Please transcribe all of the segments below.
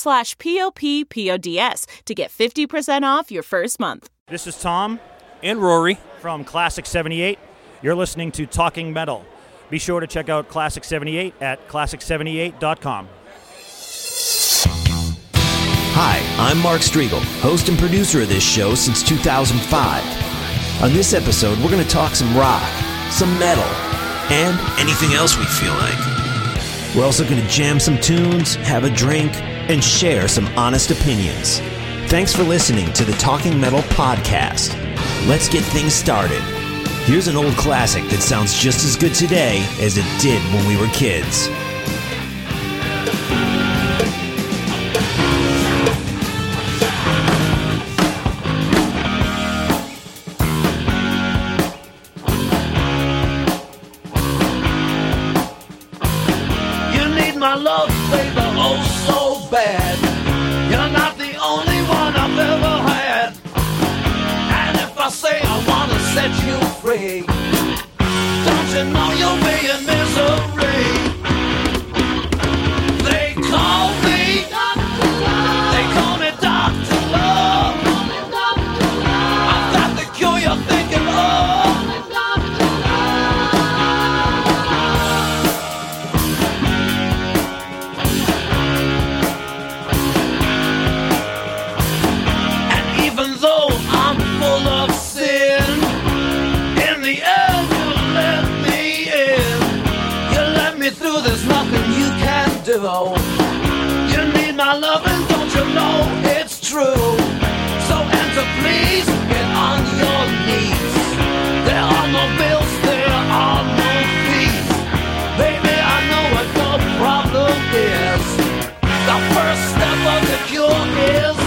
slash p-o-p-p-o-d-s to get 50% off your first month. This is Tom and Rory from Klassik 78. You're listening to Talking Metal. Be sure to check out Klassik 78 at klassik78.com. Hi, I'm Mark Striegel, host and producer of this show since 2005. On this episode, we're going to talk some rock, some metal, and anything else we feel like. We're also going to jam some tunes, have a drink, and share some honest opinions. Thanks for listening to the Talking Metal podcast. Let's get things started. Here's an old classic that sounds just as good today as it did when we were kids. Need my loving, don't you know it's true? So enter please, get on your knees. There are no bills, there are no fees. Baby, I know what your problem is. The first step of the cure is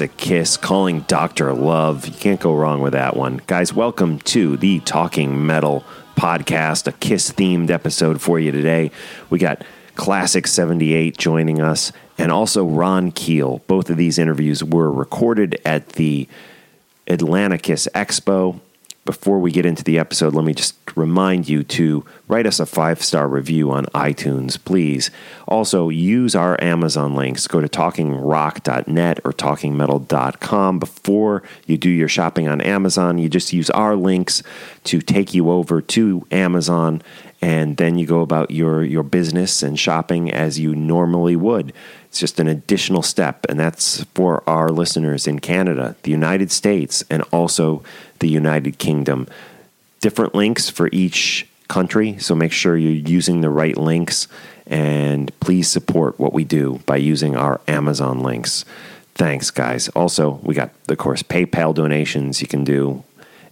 classic kiss, calling Dr. Love. You can't go wrong with that one. Guys, welcome to the Talking Metal podcast, a kiss themed episode for you today. We got Klassik 78 joining us and also Ron Keel. Both of these interviews were recorded at the Atlanta Kiss Expo. Before we get into the episode, let me just remind you to write us a five star review on iTunes, please. Also, use our Amazon links. Go to talkingrock.net or talkingmetal.com. Before you do your shopping on Amazon, you just use our links to take you over to Amazon, and then you go about your, your business and shopping as you normally would. It's just an additional step, and that's for our listeners in Canada, the United States, and also the United Kingdom. Different links for each country, so make sure you're using the right links, and please support what we do by using our Amazon links. Thanks, guys. Also, we got, of course, PayPal donations you can do,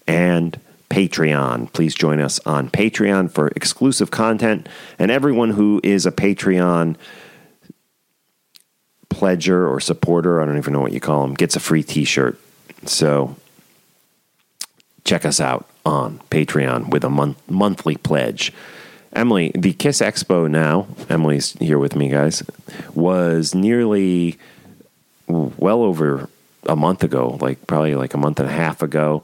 and Patreon. Please join us on Patreon for exclusive content, and everyone who is a Patreon pledger or supporter, I don't even know what you call them, gets a free t shirt. So check us out on Patreon with a month, monthly pledge. Emily, the Kiss Expo now, Emily's here with me, guys, was nearly well over a month ago, like probably like a month and a half ago.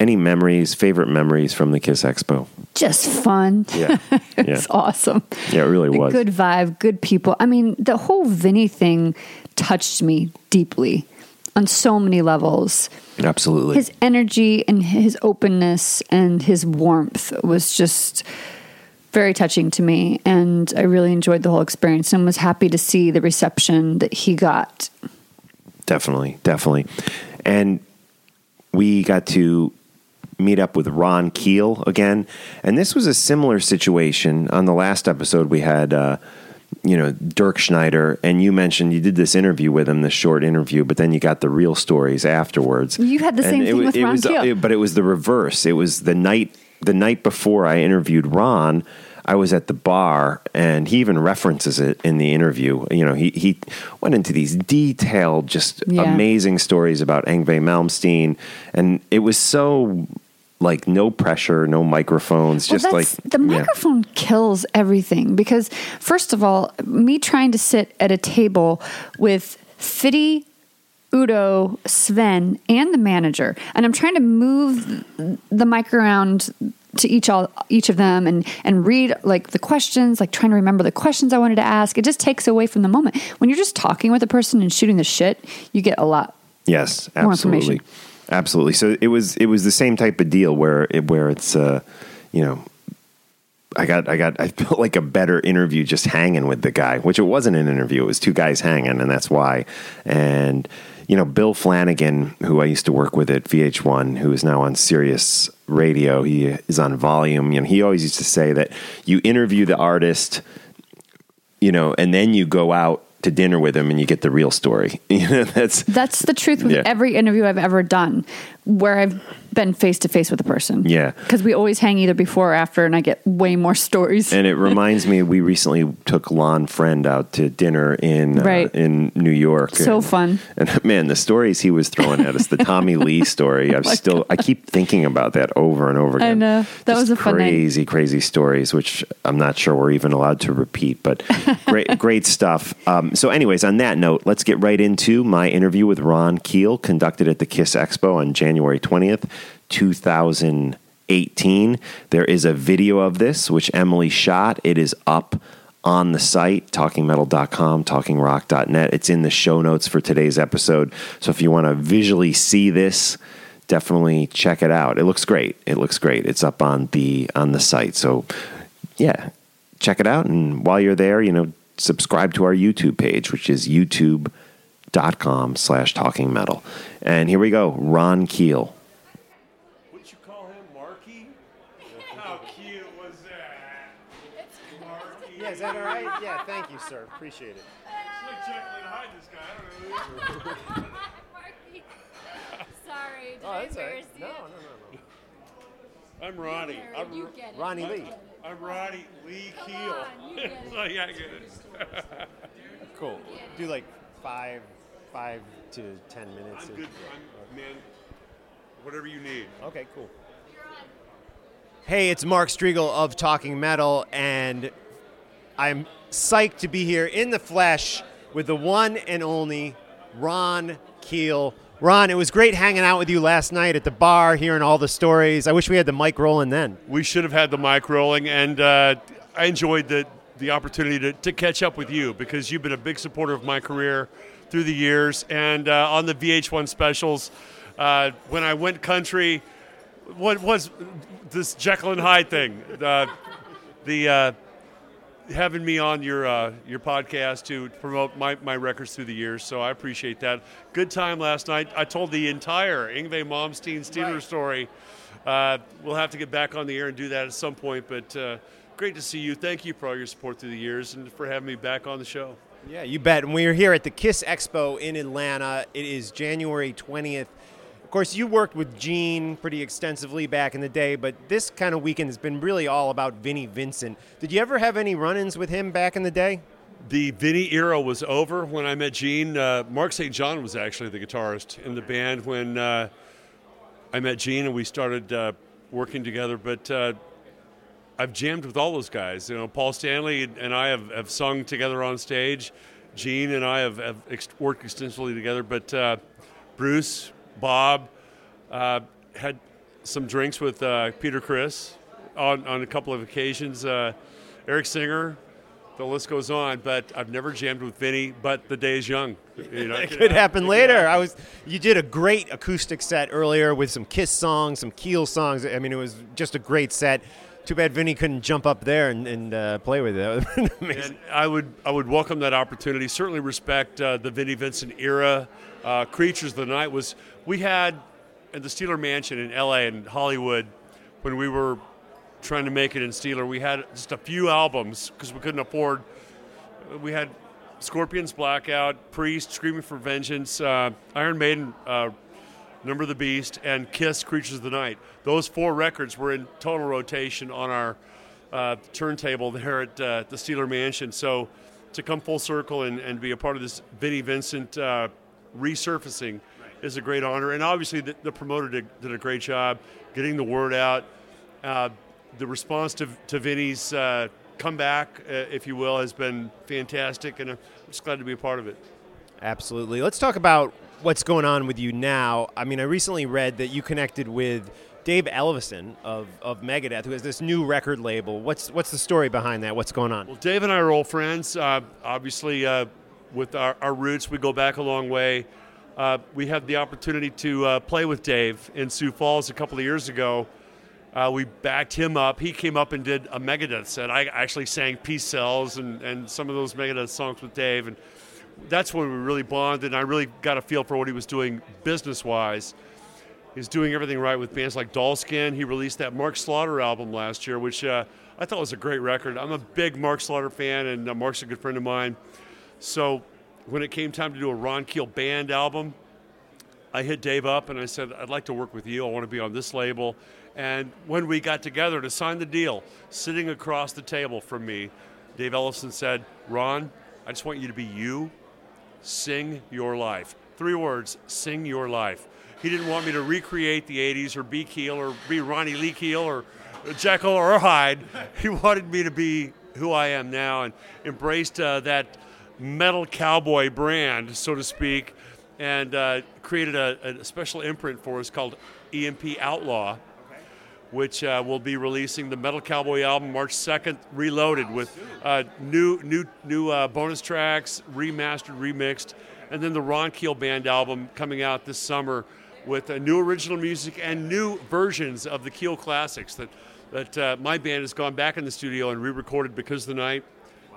Any memories, favorite memories from the Kiss Expo? Just fun. Yeah. it's Yeah. awesome. Yeah, it really was. Good vibe, good people. I mean, the whole Vinny thing touched me deeply on so many levels. Absolutely. His energy and his openness and his warmth was just very touching to me. And I really enjoyed the whole experience and was happy to see the reception that he got. Definitely, definitely. And we got to meet up with Ron Keel again. And this was a similar situation. On the last episode, we had, uh, you know, Dirkschneider, and you mentioned you did this interview with him, this short interview, but then you got the real stories afterwards. You had the And same it thing wa- with it Ron was, uh, Keel. it- but it was the reverse. It was the night the night before I interviewed Ron. I was at the bar, and he even references it in the interview. You know, he he went into these detailed, just Yeah. amazing stories about Yngwie Malmsteen, and it was so like no pressure, no microphones, Well, just like the yeah. microphone kills everything because first of all, me trying to sit at a table with Fitty, Udo, Sven, and the manager, and I'm trying to move the mic around to each all each of them and and read like the questions, like trying to remember the questions I wanted to ask. It just takes away from the moment. When you're just talking with a person and shooting the shit, you get a lot. Yes, absolutely. Absolutely. So it was it was the same type of deal where it, where it's uh, you know. I got, I got, I felt like a better interview just hanging with the guy, which it wasn't an interview. It was two guys hanging, and that's why. And, you know, Bill Flanagan, who I used to work with at VH1, who is now on Sirius Radio, he is on volume. You know, he always used to say that you interview the artist, you know, and then you go out to dinner with him and you get the real story. You know, that's That's the truth with Yeah. every interview I've ever done, where I've been face to face with a person. Yeah. because we always hang either before or after, and I get way more stories. and it reminds me we recently took Lonn Friend out to dinner in uh, Right. in New York. So and, fun. And man, the stories he was throwing at us, the Tommy Lee story, I've still I keep thinking about that over and over I again. know. That was a crazy, crazy stories, which I'm not sure we're even allowed to repeat, but great, great stuff. Um, so, anyways, on that note, let's get right into my interview with Ron Keel, conducted at the Kiss Expo on January 20th, 2018. There is a video of this, which Emily shot. It is up on the site, talkingmetal.com, talkingrock.net. It's in the show notes for today's episode. So, if you want to visually see this, definitely check it out. It looks great. It looks great. It's up on the on the site. So yeah, check it out. And while you're there, you know, subscribe to our YouTube page, which is youtube.com slash talking metal. And here we go. Ron Keel. Would you call him Marky? How cute was that? Marky. Yeah, is that all right? Yeah, thank you, sir. Appreciate it. It's like Jekyll and Hyde, this guy. I don't know. Marky. Sorry, did Oh, I that's all right. embarrass you? No, no, no, I'm Ronnie. I'm, You get it. Ronnie you Lee. I'm Ronnie Lee Come Keel. on, you get it. so, yeah, I get it. Cool. Do like five, five to ten minutes. I'm good. I'm, man, whatever you need. Okay, cool. Hey, it's Mark Striegel of Talking Metal, and I'm psyched to be here in the flesh with the one and only Ron Keel. Ron, it was great hanging out with you last night at the bar, hearing all the stories. I wish we had the mic rolling then. We should have had the mic rolling, and uh, I enjoyed the the opportunity to, to catch up with you because you've been a big supporter of my career through the years. And uh, on the VH1 specials, uh, when I went country, what was this Jekyll and Hyde thing? Uh, the uh, having me on your uh, your podcast to promote my, my records through the years, so I appreciate that. Good time last night. I told the entire Yngwie Malmsteen Steeler story. Uh, we'll have to get back on the air and do that at some point, but uh, great to see you. Thank you for all your support through the years and for having me back on the show. Yeah, you bet. And we are here at the Kiss Expo in Atlanta. It is January 20th. Of course, you worked with Gene pretty extensively back in the day, but this kind of weekend has been really all about Vinnie Vincent. Did you ever have any run ins with him back in the day? The Vinny era was over when I met Gene. Uh, Mark St. John was actually the guitarist in the band when uh, I met Gene and we started uh, working together. But uh, I've jammed with all those guys. You know, Paul Stanley and I have, have sung together on stage. Gene and I have, have worked extensively together. But uh, Bruce, Bob, uh, had some drinks with uh, Peter Criss on, on a couple of occasions. Uh, Eric Singer, the list goes on. But I've never jammed with Vinny. But the day is young. You know, it could happen later. I was you did a great acoustic set earlier with some Kiss songs, some Keel songs. I mean, it was just a great set. Too bad Vinny couldn't jump up there and, and uh, play with it. And I would I would welcome that opportunity. Certainly respect uh, the Vinnie Vincent era. Uh, Creatures of the Night was we had at the Steeler Mansion in L.A. and Hollywood when we were trying to make it in Steeler. We had just a few albums because we couldn't afford. We had Scorpions Blackout, Priest, Screaming for Vengeance, uh, Iron Maiden, uh, Number of the Beast, and Kiss, Creatures of the Night. Those four records were in total rotation on our uh, turntable there at uh, the Steeler Mansion. So to come full circle and, and be a part of this Vinnie Vincent uh, resurfacing is a great honor. And obviously, the, the promoter did, did a great job getting the word out. Uh, the response to, to Vinny's uh, comeback, uh, if you will, has been fantastic, and I'm just glad to be a part of it. Absolutely. Let's talk about what's going on with you now. I mean, I recently read that you connected with Dave Ellefson of, of Megadeth, who has this new record label. What's what's the story behind that? What's going on? Well, Dave and I are old friends. Uh, obviously, uh, with our, our roots, we go back a long way. Uh, we had the opportunity to uh, play with Dave in Sioux Falls a couple of years ago. Uh, we backed him up. He came up and did a Megadeth set. I actually sang Peace Sells and, and some of those Megadeth songs with Dave. And that's when we really bonded, and I really got a feel for what he was doing business wise. He's doing everything right with bands like Doll Skin. He released that Mark Slaughter album last year, which uh, I thought was a great record. I'm a big Mark Slaughter fan, and uh, Mark's a good friend of mine. So when it came time to do a Ron Keel band album, I hit Dave up and I said, I'd like to work with you. I want to be on this label. And when we got together to sign the deal, sitting across the table from me, Dave Ellefson said, Ron, I just want you to be you. Sing your life. Three words sing your life. He didn't want me to recreate the 80s or be Keel or be Ronnie Lee Keel or Jekyll or Hyde. He wanted me to be who I am now and embraced uh, that metal cowboy brand, so to speak, and uh, created a, a special imprint for us called EMP Outlaw which uh, will be releasing the Metal Cowboy album March 2nd, reloaded with uh, new new new uh, bonus tracks, remastered, remixed, and then the Ron Keel Band album coming out this summer with uh, new original music and new versions of the Keel classics that that uh, my band has gone back in the studio and re-recorded because of the night.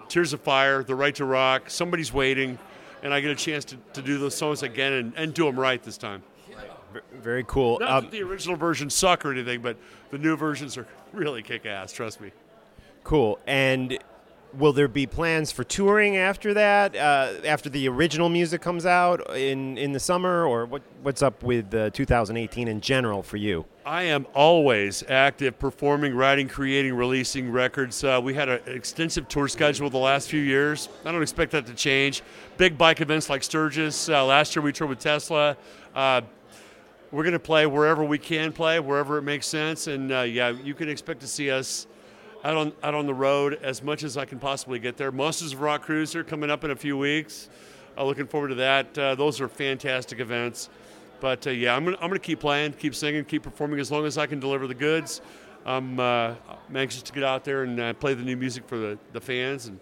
Tears of Fire, The Right to Rock, Somebody's Waiting, and I get a chance to, to do those songs again and, and do them right this time. Very cool. Not Um, that the original versions suck or anything, but the new versions are really kick ass, trust me. Cool. And will there be plans for touring after that? Uh, after the original music comes out in in the summer, or what? What's up with uh, 2018 in general for you? I am always active, performing, writing, creating, releasing records. Uh, we had an extensive tour schedule the last few years. I don't expect that to change. Big bike events like Sturgis. Uh, last year we toured with Tesla. We're going to play wherever we can play, wherever it makes sense. And uh, yeah, you can expect to see us out on out on the road as much as I can possibly get there. Monsters of Rock Cruiser coming up in a few weeks. Uh, looking forward to that. Uh, those are fantastic events. But uh, yeah, I'm gonna, I'm gonna keep playing, keep singing, keep performing as long as I can deliver the goods. I'm, uh, I'm anxious to get out there and uh, play the new music for the, the fans and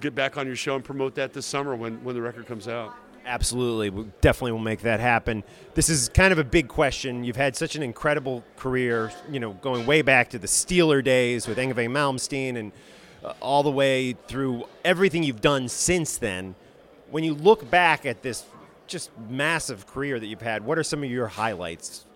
get back on your show and promote that this summer when, when the record comes out. Absolutely. We definitely will make that happen. This is kind of a big question. You've had such an incredible career, you know, going way back to the Steeler days with Yngwie Malmsteen and uh, all the way through everything you've done since then. When you look back at this just massive career that you've had, what are some of your highlights?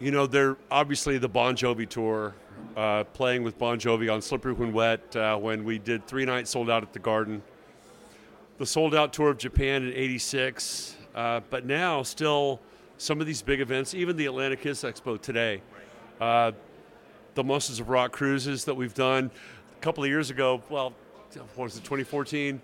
You know, they're obviously the Bon Jovi tour, uh, playing with Bon Jovi on Slippery When Wet uh, when we did three nights sold out at the Garden the sold out tour of Japan in 86. Uh, but now, still, some of these big events, even the Atlantic Kiss Expo today, uh, the Monsters of Rock cruises that we've done a couple of years ago, well, what was it, 2014?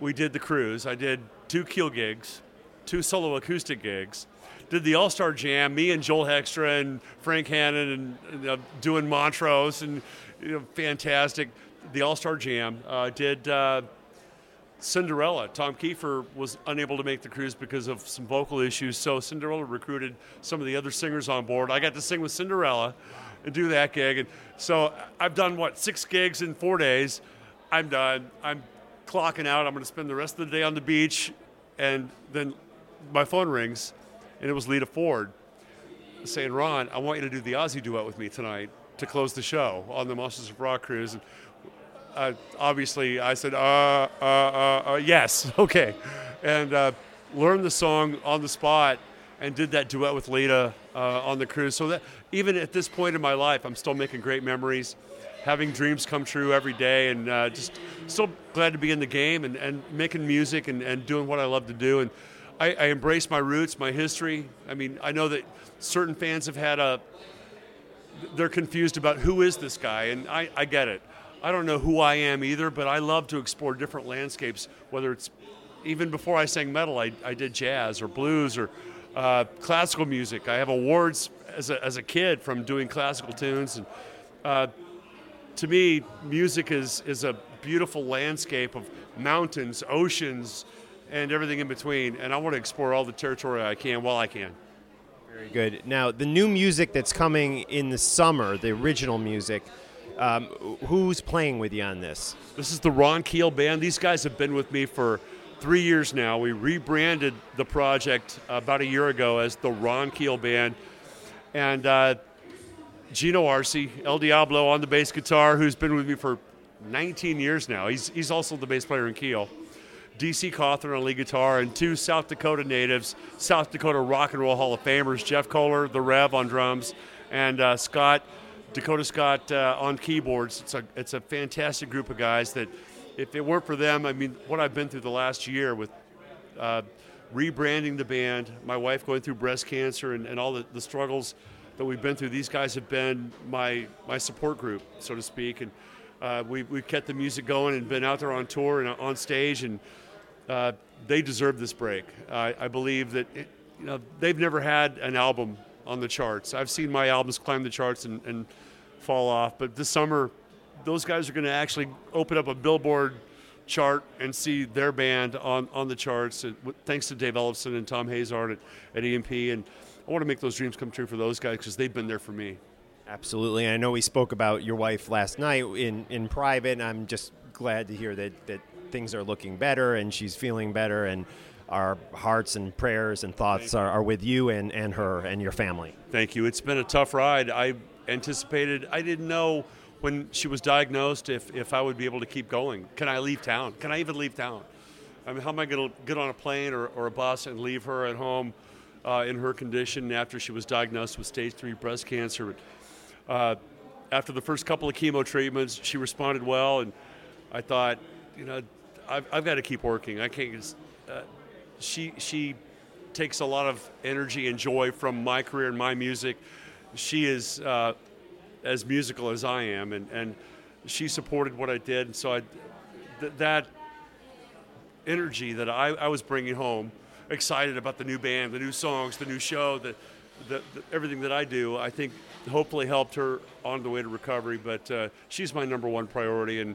We did the cruise. I did two keel gigs, two solo acoustic gigs. Did the All Star Jam, me and Joel Hoekstra and Frank Hannon and, and uh, doing Montrose and you know, fantastic. The All Star Jam. Uh, did uh, Cinderella. Tom Kiefer was unable to make the cruise because of some vocal issues, so Cinderella recruited some of the other singers on board. I got to sing with Cinderella and do that gig, and so I've done what six gigs in four days. I'm done. I'm clocking out. I'm going to spend the rest of the day on the beach, and then my phone rings, and it was Lita Ford saying, "Ron, I want you to do the Ozzy duet with me tonight." To close the show on the Monsters of Rock cruise, and uh, obviously I said, uh, uh, uh, uh yes, okay. And uh, learned the song on the spot and did that duet with Lita on the cruise. So that even at this point in my life, I'm still making great memories, having dreams come true every day, and just still glad to be in the game and, and making music and, and doing what I love to do. And I, I embrace my roots, my history. I mean, I know that certain fans have had a, they're confused about who is this guy, and I, I get it. I don't know who I am either, but I love to explore different landscapes, whether it's even before I sang metal, I, I did jazz or blues or uh, classical music. I have awards as a, as a kid from doing classical tunes. And uh, to me, music is, is a beautiful landscape of mountains, oceans, and everything in between. And I want to explore all the territory I can while I can. Very good. Now, the new music that's coming in the summer, the original music, um, who's playing with you on this? This is the Ron Keel Band. These guys have been with me for three years now. We rebranded the project about a year ago as the Ron Keel Band. And uh, Gino Arce, El Diablo on the bass guitar, who's been with me for 19 years now. He's, he's also the bass player in Keel. DC Cawthorn on lead guitar, and two South Dakota natives, South Dakota Rock and Roll Hall of Famers, Jeff Kohler, the Rev on drums, and uh, Scott Dakota Scott uh, on keyboards. It's a it's a fantastic group of guys that, if it weren't for them, I mean, what I've been through the last year with uh, rebranding the band, my wife going through breast cancer, and, and all the, the struggles that we've been through. These guys have been my my support group, so to speak, and uh, we we've kept the music going and been out there on tour and on stage, and uh, they deserve this break. I believe that it, you know they've never had an album on the charts. I've seen my albums climb the charts and, and fall off, but this summer, those guys are going to actually open up a Billboard chart and see their band on, on the charts. And thanks to Dave Ellefson and Thom Hazaert at, at EMP. And I want to make those dreams come true for those guys because they've been there for me. Absolutely. and I know we spoke about your wife last night in, in private, and I'm just glad to hear that, that things are looking better and she's feeling better. And our hearts and prayers and thoughts are, are, with you and, and her and your family. Thank you. It's been a tough ride. I anticipated, I didn't know when she was diagnosed if, if I would be able to keep going. Can I leave town? Can I even leave town? I mean, how am I going to get on a plane or, or a bus and leave her at home uh, in her condition after she was diagnosed with stage three breast cancer? Uh, after the first couple of chemo treatments, she responded well, and I thought, you know, I've, I've got to keep working. I can't. Just, she she takes a lot of energy and joy from my career and my music. She is uh, as musical as I am, and, and she supported what I did. And so I, th- that energy that I, I was bringing home, excited about the new band, the new songs, the new show, the, the, the everything that I do, I think hopefully helped her on the way to recovery. But uh, she's my number one priority, and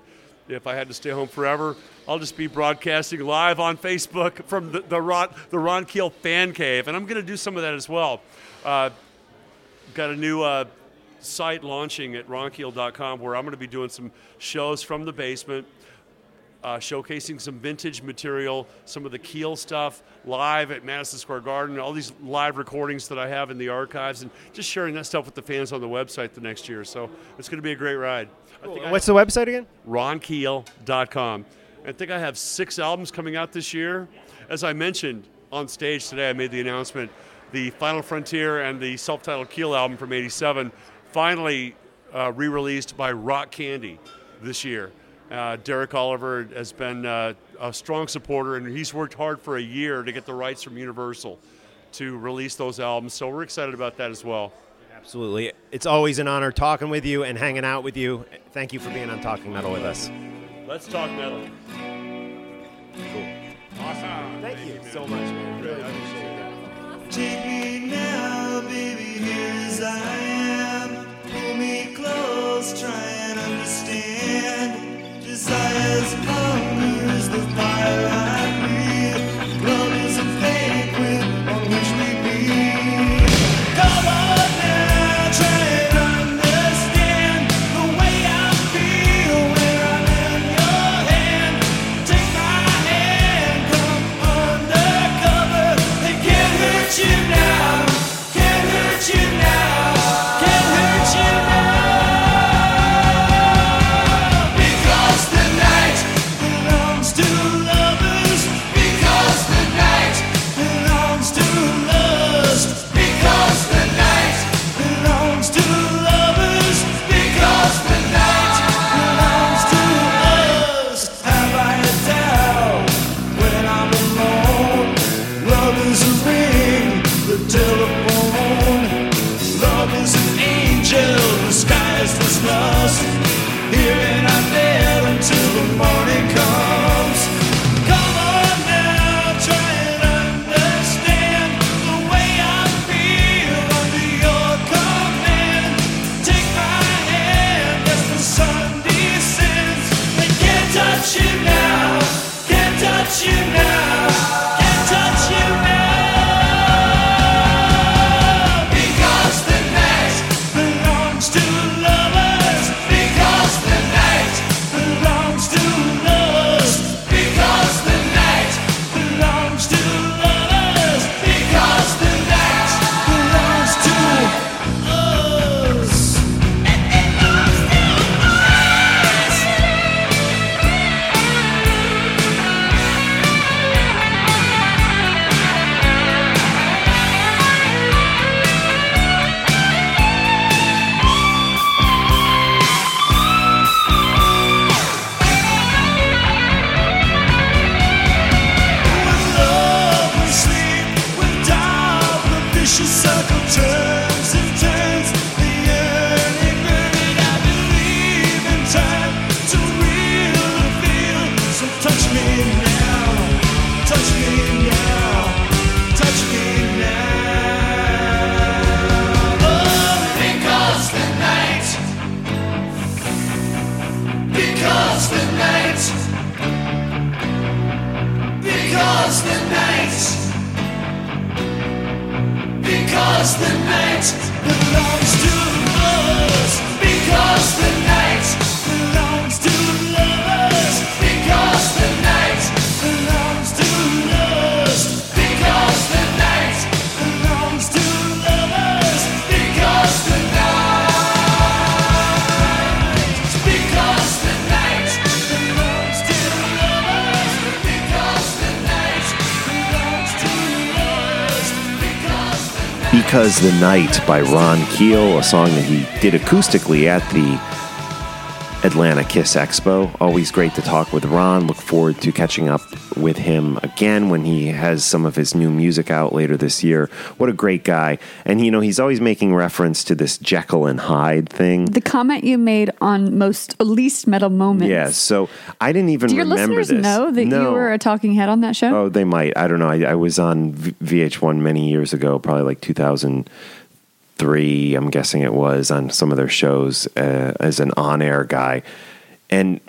if I had to stay home forever, I'll just be broadcasting live on Facebook from the, the, Ron, the Ron Keel fan cave, and I'm going to do some of that as well. Uh, got a new uh, site launching at ronkeel.com where I'm going to be doing some shows from the basement, uh, showcasing some vintage material, some of the Keel stuff live at Madison Square Garden, all these live recordings that I have in the archives, and just sharing that stuff with the fans on the website the next year. So it's going to be a great ride. I What's the website again? ronkeel.com. I think I have six albums coming out this year. As I mentioned on stage today, I made the announcement the Final Frontier and the self titled Keel album from 87 finally uh, re released by Rock Candy this year. Uh, Derek Oliver has been uh, a strong supporter, and he's worked hard for a year to get the rights from Universal to release those albums. So we're excited about that as well. Absolutely. It's always an honor talking with you and hanging out with you. Thank you for being on Talking Metal with us. Let's talk metal. Cool. Awesome. Thank you so much, man. Really appreciate that. Take me now, baby, here as I am. Pull me close, try and understand. Desires hungers the fire The Night by Ron Keel, a song that he did acoustically at the Atlanta Kiss Expo. Always great to talk with Ron. Look forward to catching up with him again when he has some of his new music out later this year. What a great guy. And, you know, he's always making reference to this Jekyll and Hyde thing. The comment you made on most least metal moments. Yeah, so I didn't even Do your remember listeners this. know that no. you were a talking head on that show? Oh, they might. I don't know. I, I was on v- VH1 many years ago, probably like 2003, I'm guessing it was, on some of their shows uh, as an on air guy. And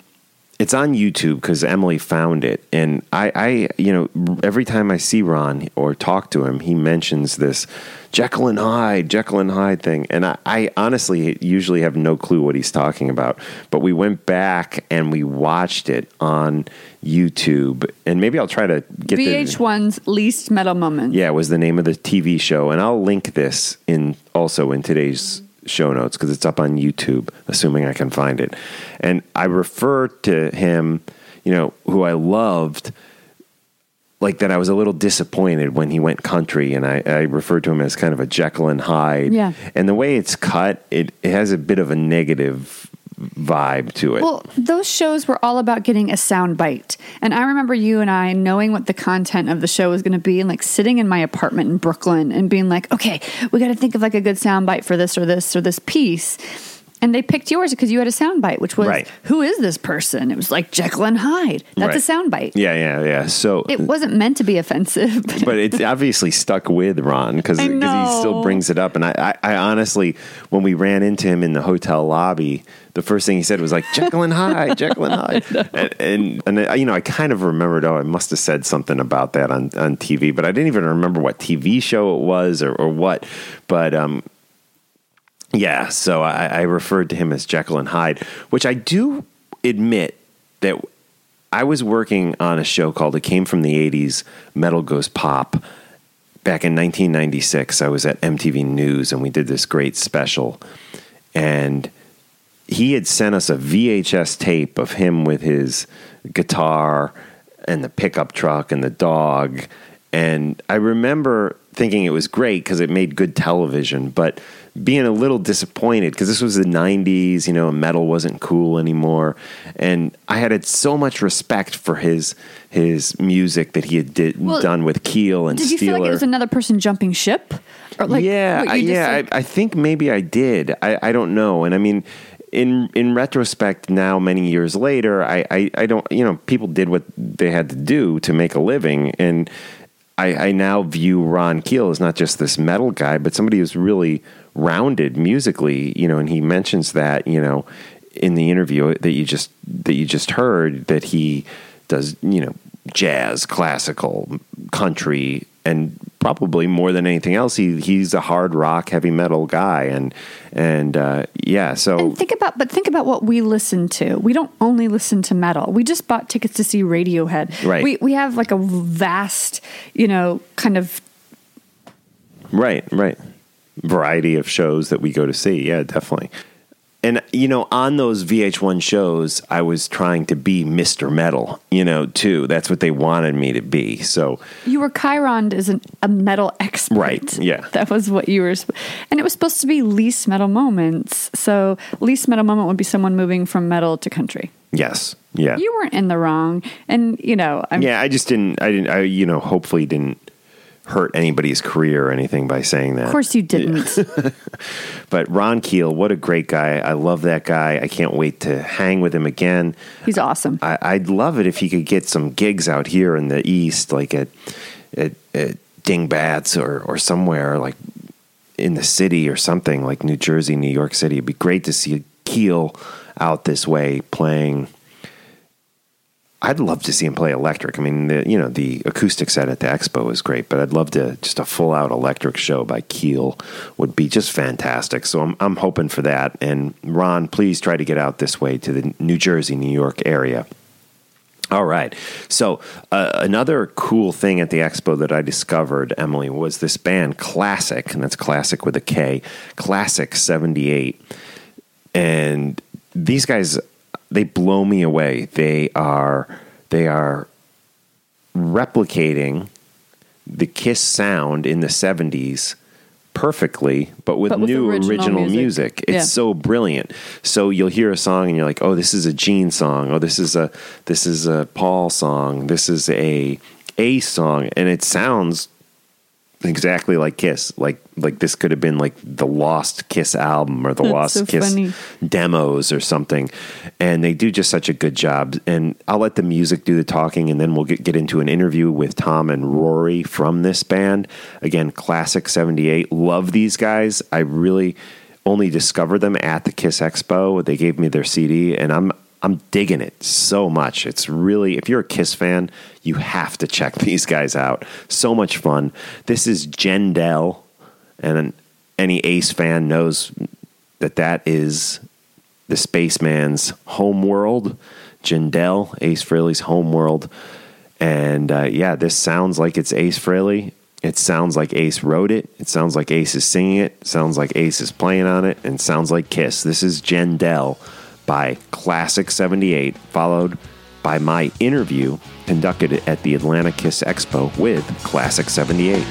it's on YouTube because Emily found it. And I, I, you know, every time I see Ron or talk to him, he mentions this Jekyll and Hyde, Jekyll and Hyde thing. And I, I honestly usually have no clue what he's talking about. But we went back and we watched it on YouTube. And maybe I'll try to get the. VH1's least metal moment. Yeah, was the name of the TV show, and I'll link this in also in today's show notes because it's up on YouTube, assuming I can find it. And I refer to him, you know, who I loved, like that. I was a little disappointed when he went country, and I, I referred to him as kind of a Jekyll and Hyde. Yeah. And the way it's cut, it, it has a bit of a negative vibe to it. Well, those shows were all about getting a sound bite. And I remember you and I knowing what the content of the show was going to be and like sitting in my apartment in Brooklyn and being like, okay, we got to think of like a good sound bite for this or this or this piece. And they picked yours because you had a sound bite, which was, Right. who is this person? It was like Jekyll and Hyde. That's a Right. sound bite. yeah, yeah, yeah. So It wasn't meant to be offensive. but- but it's obviously stuck with Ron because he still brings it up. And I, I, I honestly, when we ran into him in the hotel lobby, the first thing he said was like Jekyll and Hyde, Jekyll and Hyde, and, and and uh, you know I kind of remembered. Oh, I must have said something about that on on TV, but I didn't even remember what TV show it was or, or what. But um, yeah, so I, I referred to him as Jekyll and Hyde, which I do admit that I was working on a show called It Came from the 80s Metal Goes Pop back in 1996. I was at MTV News and we did this great special. And he had sent us a VHS tape of him with his guitar and the pickup truck and the dog. And I remember thinking it was great because it made good television, but being a little disappointed because this was the 90s, you know, metal wasn't cool anymore. And I had so much respect for his his music that he had did, Well, done with Keel and Did you feel like it was another person jumping ship? Or like, yeah, I- yeah. like- I, I think maybe I did. I, I don't know. And I mean, in in retrospect, now many years later, I, I, I don't. You know, people did what they had to do to make a living, and I, I now view Ron Keel as not just this metal guy, but somebody who's really rounded musically. You know, and he mentions that. You know, in the interview that you just that you just heard that he does. You know, jazz, classical, country, and probably more than anything else, he he's a hard rock, heavy metal guy, and and uh, yeah. So And think about, but think about what we listen to. We don't only listen to metal. We just bought tickets to see Radiohead. Right. We we have like a vast, you know, kind of Right, right. Variety of shows that we go to see. Yeah, definitely. And you know, on those VH1 shows, I was trying to be Mr. Metal, you know, too. That's what they wanted me to be. So, you were Chiron as an, a metal expert. Right, yeah. That was what you were, and it was supposed to be least metal moments. So least metal moment would be someone moving from metal to country. yes. Yeah. You weren't in the wrong, and you know, I'm, yeah, I just didn't I didn't I you know, hopefully didn't hurt anybody's career or anything by saying that. of course you didn't. But Ron Keel, what a great guy. I love that guy. I can't wait to hang with him again. He's awesome. I, I'd love it if he could get some gigs out here in the East, like at at, at Dingbatz or, or somewhere like in the city or something like New Jersey, New York City. It'd be great to see Keel out this way playing. I'd love to see him play electric. I mean, the, you know, the acoustic set at the expo is great, but I'd love to just a full out electric show by Keel would be just fantastic. So I'm I'm hoping for that. And Ron, please try to get out this way to the New Jersey, New York area. All right. So uh, another cool thing at the expo that I discovered, Emily, was this band Klassik, and that's Classic with a K, Klassik '78, and these guys they blow me away. They are they are replicating the Kiss sound in the '70s perfectly, but with But with new original original, music. music. It's Yeah. so brilliant. So you'll hear a song and you're like, "Oh, this is a Gene song. Oh, this is a this is a Paul song. This is a a song," and it sounds exactly like Kiss. Like like this could have been like the Lost Kiss album or the That's Lost so Kiss funny. demos or something. And they do just such a good job. And I'll let the music do the talking, and then we'll get, get into an interview with Tom and Rory from this band. Again, Klassik 78. Love these guys. I really only discovered them at the Kiss Expo. They gave me their CD, and I'm I'm digging it so much. It's really, if you're a Kiss fan, you have to check these guys out. So much fun. This is Jendell, and any Ace fan knows that that is the spaceman's home world. Jendell, Ace Frehley's home world. And uh, yeah, this sounds like it's Ace Frehley. It sounds like Ace wrote it. It sounds like Ace is singing it. it sounds like Ace is playing on it. And sounds like Kiss. This is Jendell by Klassik 78, followed by my interview conducted at the Atlanta Kiss Expo with Klassik 78.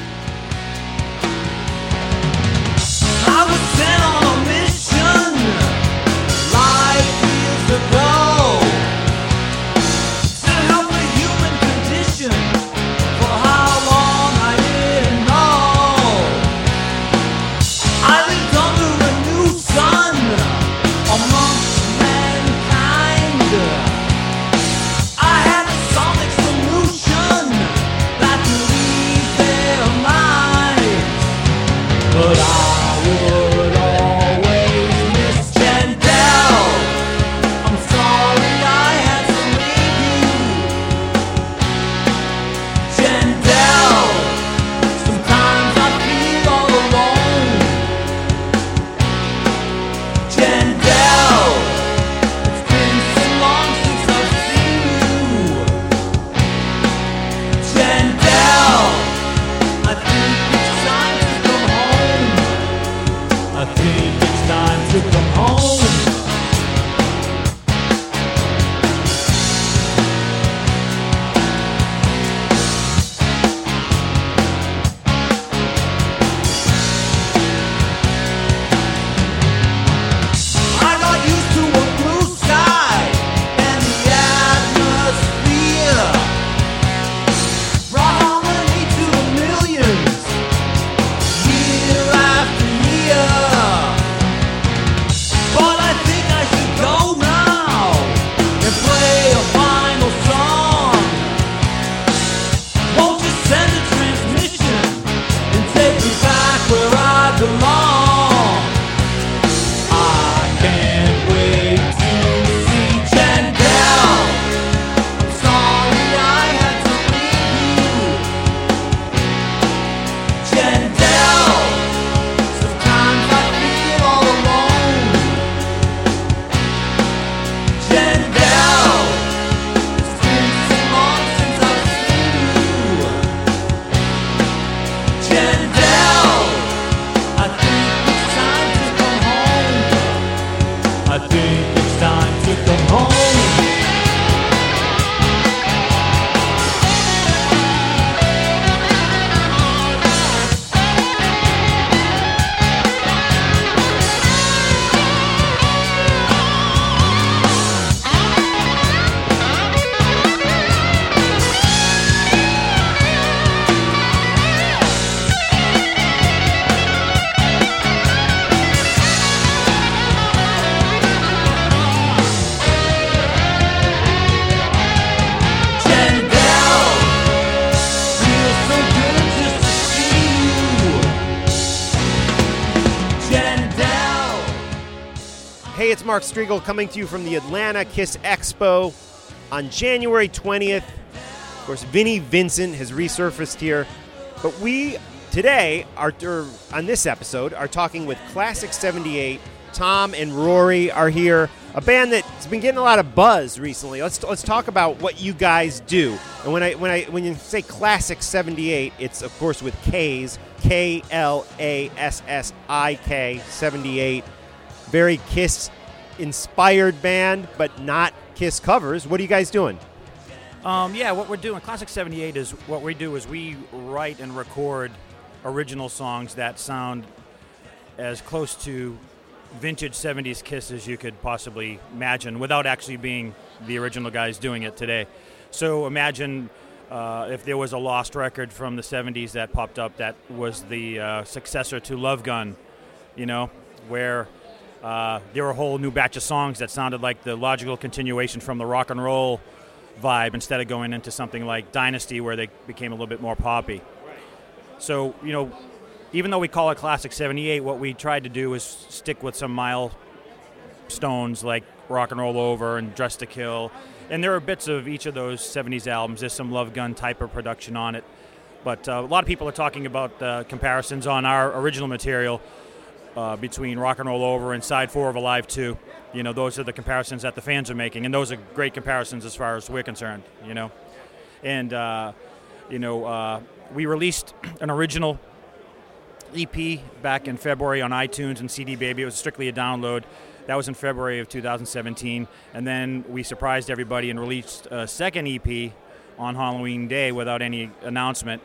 Mark Strigl coming to you from the Atlanta Kiss Expo on January 20th. Of course, Vinnie Vincent has resurfaced here, but we today are on this episode are talking with Klassik 78. Tom and Rory are here, a band that's been getting a lot of buzz recently. Let's let's talk about what you guys do. And when I when I when you say Klassik 78, it's of course with K's, K L A S S I K 78 very Kiss inspired band, but not Kiss covers. What are you guys doing? Um, yeah, what we're doing, Klassik 78 is what we do is we write and record original songs that sound as close to vintage 70s Kiss as you could possibly imagine without actually being the original guys doing it today. So imagine uh, if there was a lost record from the 70s that popped up that was the uh, successor to Love Gun, you know, where uh, there were a whole new batch of songs that sounded like the logical continuation from the rock and roll vibe instead of going into something like Dynasty where they became a little bit more poppy. So, you know, even though we call it Klassik 78, what we tried to do is stick with some milestones like Rock and Roll Over and Dress to Kill. And there are bits of each of those 70s albums. There's some Love Gun type of production on it. But uh, a lot of people are talking about uh, comparisons on our original material uh, between Rock and Roll Over and Side 4 of Alive 2. You know, those are the comparisons that the fans are making. And those are great comparisons as far as we're concerned, you know. And, uh, you know, uh, we released an original EP back in February on iTunes and CD Baby. It was strictly a download. That was in February of 2017. And then we surprised everybody and released a second EP on Halloween Day without any announcement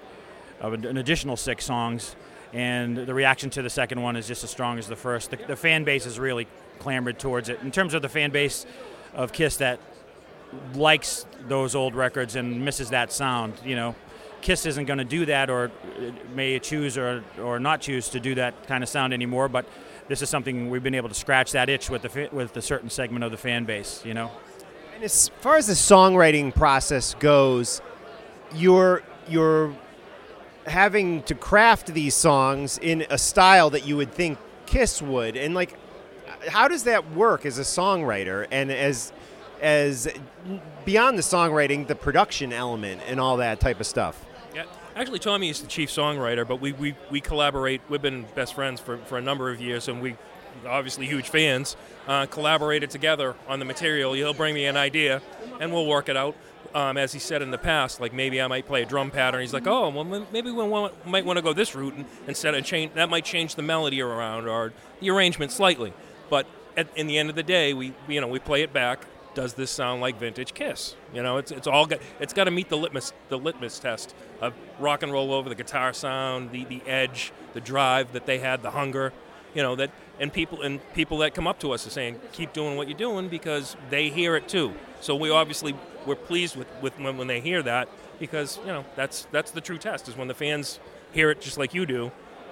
of an additional six songs. And the reaction to the second one is just as strong as the first. The, the fan base has really clamored towards it. In terms of the fan base of Kiss that likes those old records and misses that sound, you know, Kiss isn't going to do that, or uh, may choose or or not choose to do that kind of sound anymore. But this is something we've been able to scratch that itch with the with a certain segment of the fan base. You know. And as far as the songwriting process goes, you're you're having to craft these songs in a style that you would think Kiss would, and like, how does that work as a songwriter and as as beyond the songwriting, the production element and all that type of stuff? Yeah, actually, Tommy is the chief songwriter, but we, we, we collaborate. We've been best friends for, for a number of years, and we obviously huge fans. Uh, collaborated together on the material. He'll bring me an idea, and we'll work it out. Um, as he said in the past, like maybe I might play a drum pattern. He's like, oh, well, maybe we want, might want to go this route and, instead of change. That might change the melody around or the arrangement slightly. But at, in the end of the day, we you know we play it back does this sound like vintage Kiss? You know, it's it's all got it's got to meet the litmus the litmus test of rock and roll over the guitar sound, the the edge, the drive that they had, the hunger, you know that and people and people that come up to us are saying keep doing what you're doing because they hear it too. So we obviously we're pleased with with when, when they hear that because you know that's that's the true test is when the fans hear it just like you do,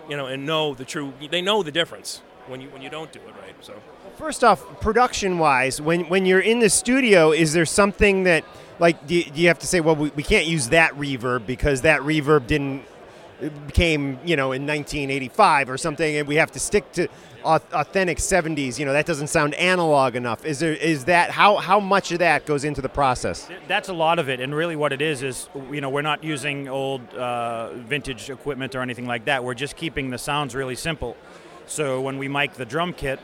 you know, and know the true they know the difference when you when you don't do it right. So. First off, production wise, when when you're in the studio, is there something that like do you, do you have to say, well, we, we can't use that reverb because that reverb didn't became you know in 1985 or something, and we have to stick to authentic 70s. You know that doesn't sound analog enough. Is there is that how how much of that goes into the process? That's a lot of it, and really what it is is you know we're not using old uh, vintage equipment or anything like that. We're just keeping the sounds really simple. So when we mic the drum kit,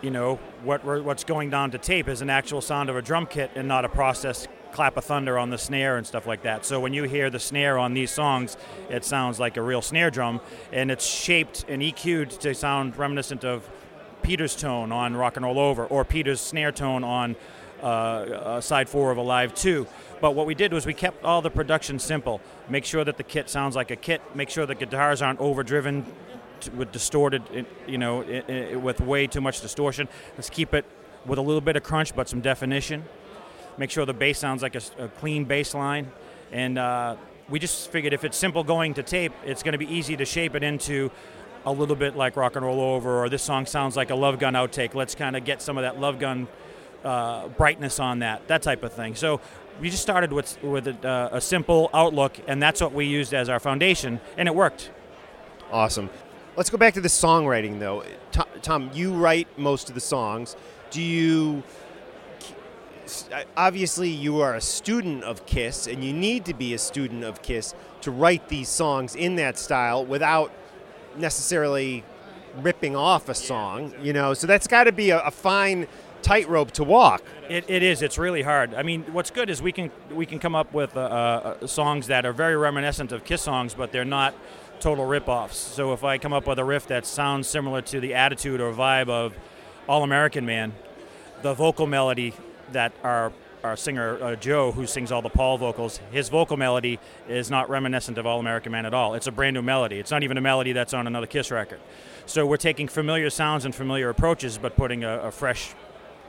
you know what what's going down to tape is an actual sound of a drum kit and not a processed clap of thunder on the snare and stuff like that. So when you hear the snare on these songs, it sounds like a real snare drum, and it's shaped and EQ'd to sound reminiscent of Peter's tone on Rock and Roll Over or Peter's snare tone on uh, uh, side four of Alive 2. But what we did was we kept all the production simple. Make sure that the kit sounds like a kit. Make sure the guitars aren't overdriven with distorted, you know, with way too much distortion. Let's keep it with a little bit of crunch, but some definition. Make sure the bass sounds like a, a clean bass line. And uh, we just figured if it's simple going to tape, it's going to be easy to shape it into a little bit like Rock and Roll Over, or this song sounds like a Love Gun outtake. Let's kind of get some of that Love Gun uh, brightness on that, that type of thing. So we just started with with a, uh, a simple outlook, and that's what we used as our foundation, and it worked. Awesome. Let's go back to the songwriting, though. Tom, you write most of the songs. Do you? Obviously, you are a student of Kiss, and you need to be a student of Kiss to write these songs in that style without necessarily ripping off a song. You know, so that's got to be a, a fine tightrope to walk. It, it is. It's really hard. I mean, what's good is we can we can come up with uh, uh, songs that are very reminiscent of Kiss songs, but they're not total rip-offs. So if I come up with a riff that sounds similar to the attitude or vibe of All American Man, the vocal melody that our our singer uh, Joe, who sings all the Paul vocals, his vocal melody is not reminiscent of All American Man at all. It's a brand new melody. It's not even a melody that's on another Kiss record. So we're taking familiar sounds and familiar approaches, but putting a, a fresh,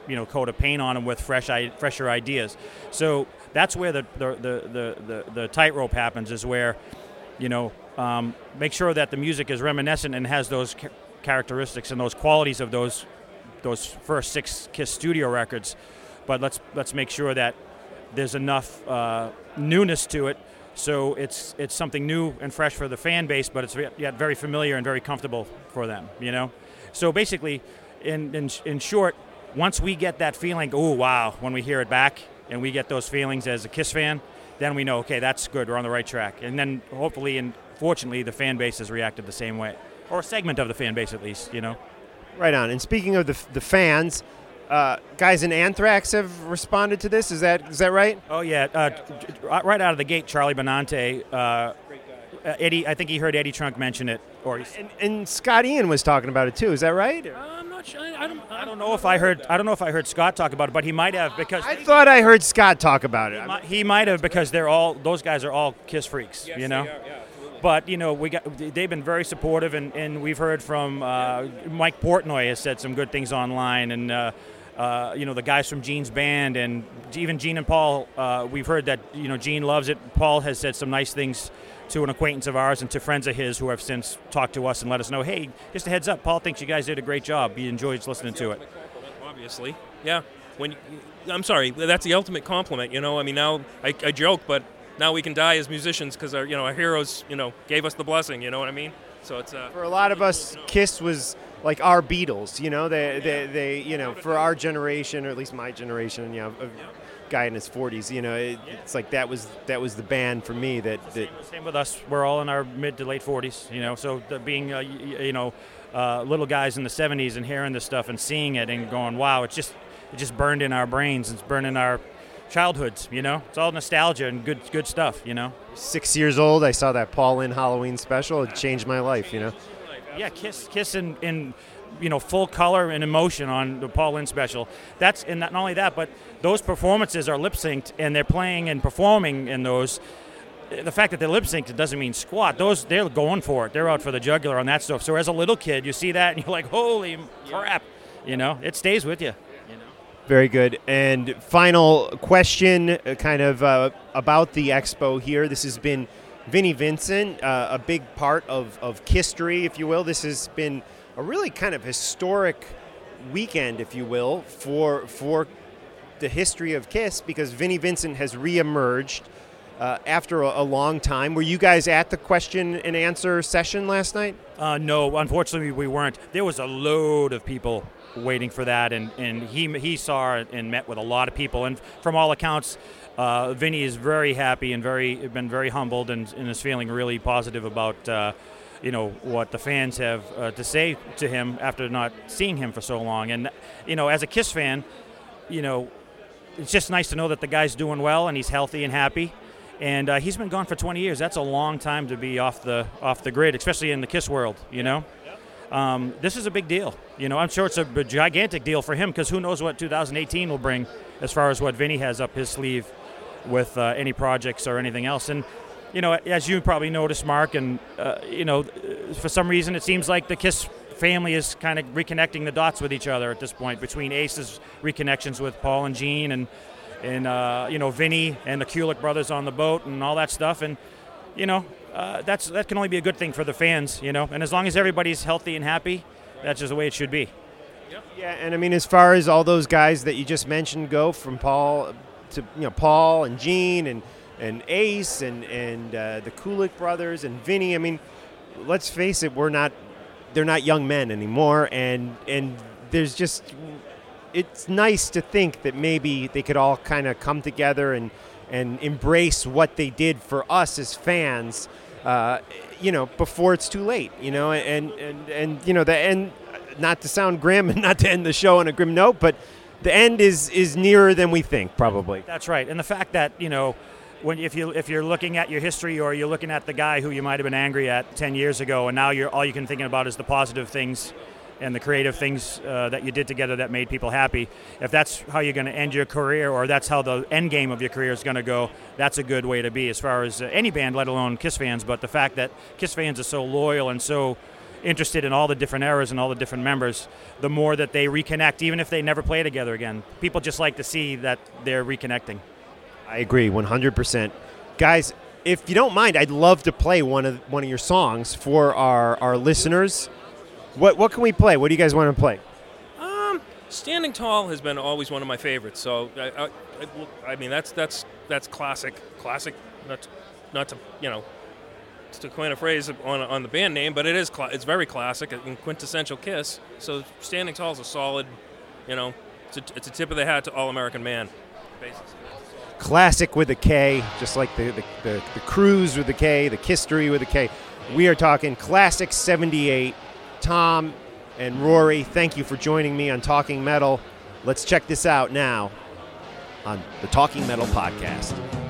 you know, coat of paint on them with fresh, i- fresher ideas. So that's where the the, the, the, the, the tightrope happens. Is where, you know, um, make sure that the music is reminiscent and has those ca- characteristics and those qualities of those those first six Kiss studio records, but let's let's make sure that there's enough uh, newness to it, so it's it's something new and fresh for the fan base, but it's yet very familiar and very comfortable for them. You know, so basically, in in, in short, once we get that feeling, oh wow, when we hear it back and we get those feelings as a Kiss fan, then we know okay, that's good, we're on the right track, and then hopefully and fortunately the fan base has reacted the same way, or a segment of the fan base at least. You know. Right on. And speaking of the, the fans, uh, guys in Anthrax have responded to this. Is that is that right? Oh yeah, uh, right out of the gate, Charlie Benante. Uh, Eddie, I think he heard Eddie Trunk mention it, or he's, And, and Scott Ian was talking about it too. Is that right? I'm not sure. I, I don't. I don't know if I heard. I don't know if I heard Scott talk about it, but he might have because I thought I heard Scott talk about it. mi- he might have because they're all those guys are all Kiss freaks, you know. But you know, we got they've been very supportive, and, and we've heard from uh, Mike Portnoy has said some good things online, and uh, uh, you know the guys from Gene's band, and even Gene and Paul. Uh, we've heard that you know Gene loves it. Paul has said some nice things to an acquaintance of ours and to friends of his who have since talked to us and let us know, hey, just a heads up, Paul thinks you guys did a great job. He enjoys listening to it. obviously. Yeah. When you, I'm sorry, that's the ultimate compliment. You know, I mean, now I, I joke, but now we can die as musicians because our you know our heroes you know gave us the blessing. You know what I mean? So it's uh, For a lot of us, Kiss was like our Beatles. You know, they they, they you know for our generation or at least my generation, you know, a guy in his 40s. You know, it, it's like that was that was the band for me that that Same with us. We're all in our mid to late 40s, you know. So the, being, uh, y- y- you know, uh, little guys in the 70s and hearing this stuff and seeing it and going, wow, it's just it just burned in our brains. It's burned in our childhoods, you know. It's all nostalgia and good good stuff, you know. six years old. I saw that Paul Lynde Halloween special. It changed my life. You know. Yeah, Kiss, Kiss in, in you know full color and emotion on the Paul Lynde special. That's and not only that, but those performances are lip synced and they're playing and performing in those. The fact that they're lip synced doesn't mean squat. Those they're going for it. They're out for the jugular on that stuff. So as a little kid, you see that and you're like, holy crap, you know, it stays with you. Very good. And final question, uh, kind of uh, about the expo here. This has been Vinnie Vincent, uh, a big part of, of history, if you will. This has been a really kind of historic weekend, if you will, for for the history of Kiss because Vinnie Vincent has reemerged uh, after a, a long time. Were you guys at the question and answer session last night? Uh, no, unfortunately, we weren't. There was a load of people waiting for that, and, and he he saw and met with a lot of people. And from all accounts, uh, Vinny is very happy and very been very humbled and, and is feeling really positive about uh, you know what the fans have uh, to say to him after not seeing him for so long. And you know, as a Kiss fan, you know, it's just nice to know that the guy's doing well and he's healthy and happy. And uh, he's been gone for 20 years. That's a long time to be off the off the grid, especially in the Kiss world. You know, um, this is a big deal. You know, I'm sure it's a gigantic deal for him because who knows what 2018 will bring as far as what Vinny has up his sleeve with uh, any projects or anything else. And you know, as you probably noticed, Mark, and uh, you know, for some reason it seems like the Kiss family is kind of reconnecting the dots with each other at this point between Ace's reconnections with Paul and Gene and and uh, you know Vinny and the Kulick brothers on the boat and all that stuff and you know uh, that's that can only be a good thing for the fans you know and as long as everybody's healthy and happy that's just the way it should be Yeah, and I mean, as far as all those guys that you just mentioned go, from Paul to you know Paul and Gene and and Ace and and uh, the Kulick brothers and Vinny. I mean, let's face it, we're not they're not young men anymore, and and there's just it's nice to think that maybe they could all kind of come together and and embrace what they did for us as fans. Uh, you know, before it's too late. You know, and and and you know the end. Not to sound grim and not to end the show on a grim note, but the end is is nearer than we think, probably. That's right, and the fact that you know, when if you if you're looking at your history or you're looking at the guy who you might have been angry at ten years ago, and now you're all you can thinking about is the positive things and the creative things uh, that you did together that made people happy. If that's how you're going to end your career, or that's how the end game of your career is going to go, that's a good way to be as far as uh, any band, let alone Kiss fans. But the fact that Kiss fans are so loyal and so interested in all the different eras and all the different members, the more that they reconnect, even if they never play together again. People just like to see that they're reconnecting. I agree 100%. Guys, if you don't mind, I'd love to play one of one of your songs for our, our listeners. What what can we play? What do you guys want to play? Um, Standing Tall has been always one of my favorites. So I, I, I, I mean that's that's that's classic, classic. Not to, not to you know to coin a phrase on on the band name, but it is cla- it's very classic and quintessential Kiss. So Standing Tall is a solid, you know, it's a, it's a tip of the hat to All American Man. Basically. Classic with a K, just like the, the, the, the cruise with a K, the history with a K. We are talking Klassik 78. Tom and Rory, thank you for joining me on Talking Metal. Let's check this out now on the Talking Metal podcast.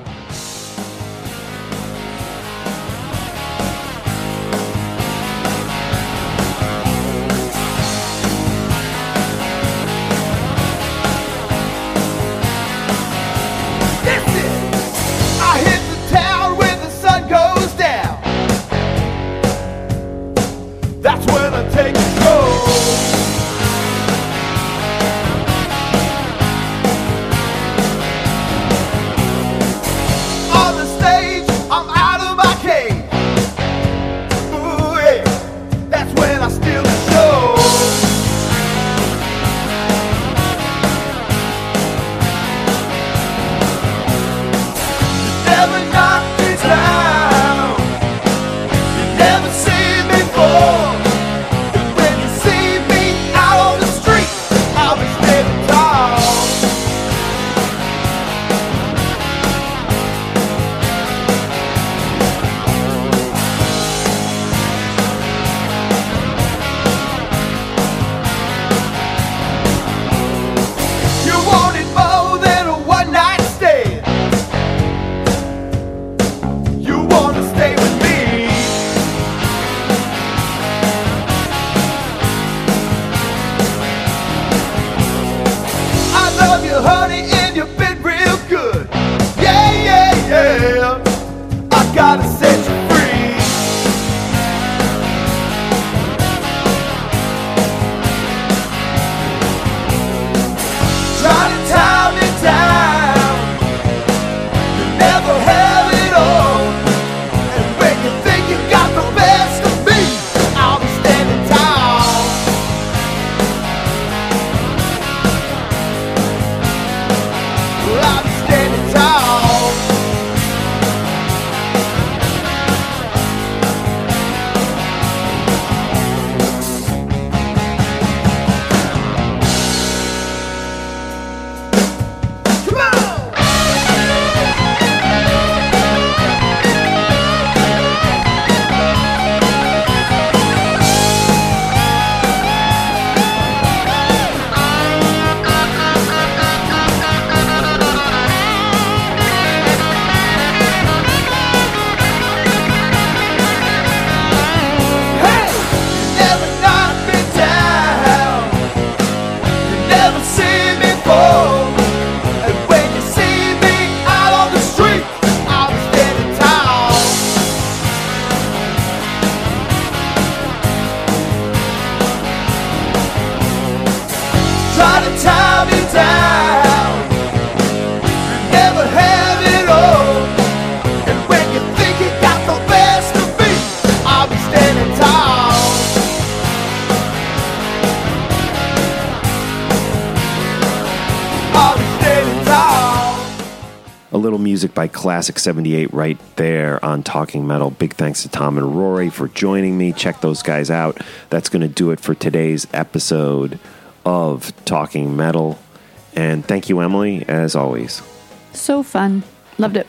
Music by Klassik 78 right there on Talking Metal. Big thanks to Tom and Rory for joining me. Check those guys out. That's going to do it for today's episode of Talking Metal. And thank you, Emily, as always. So fun. Loved it.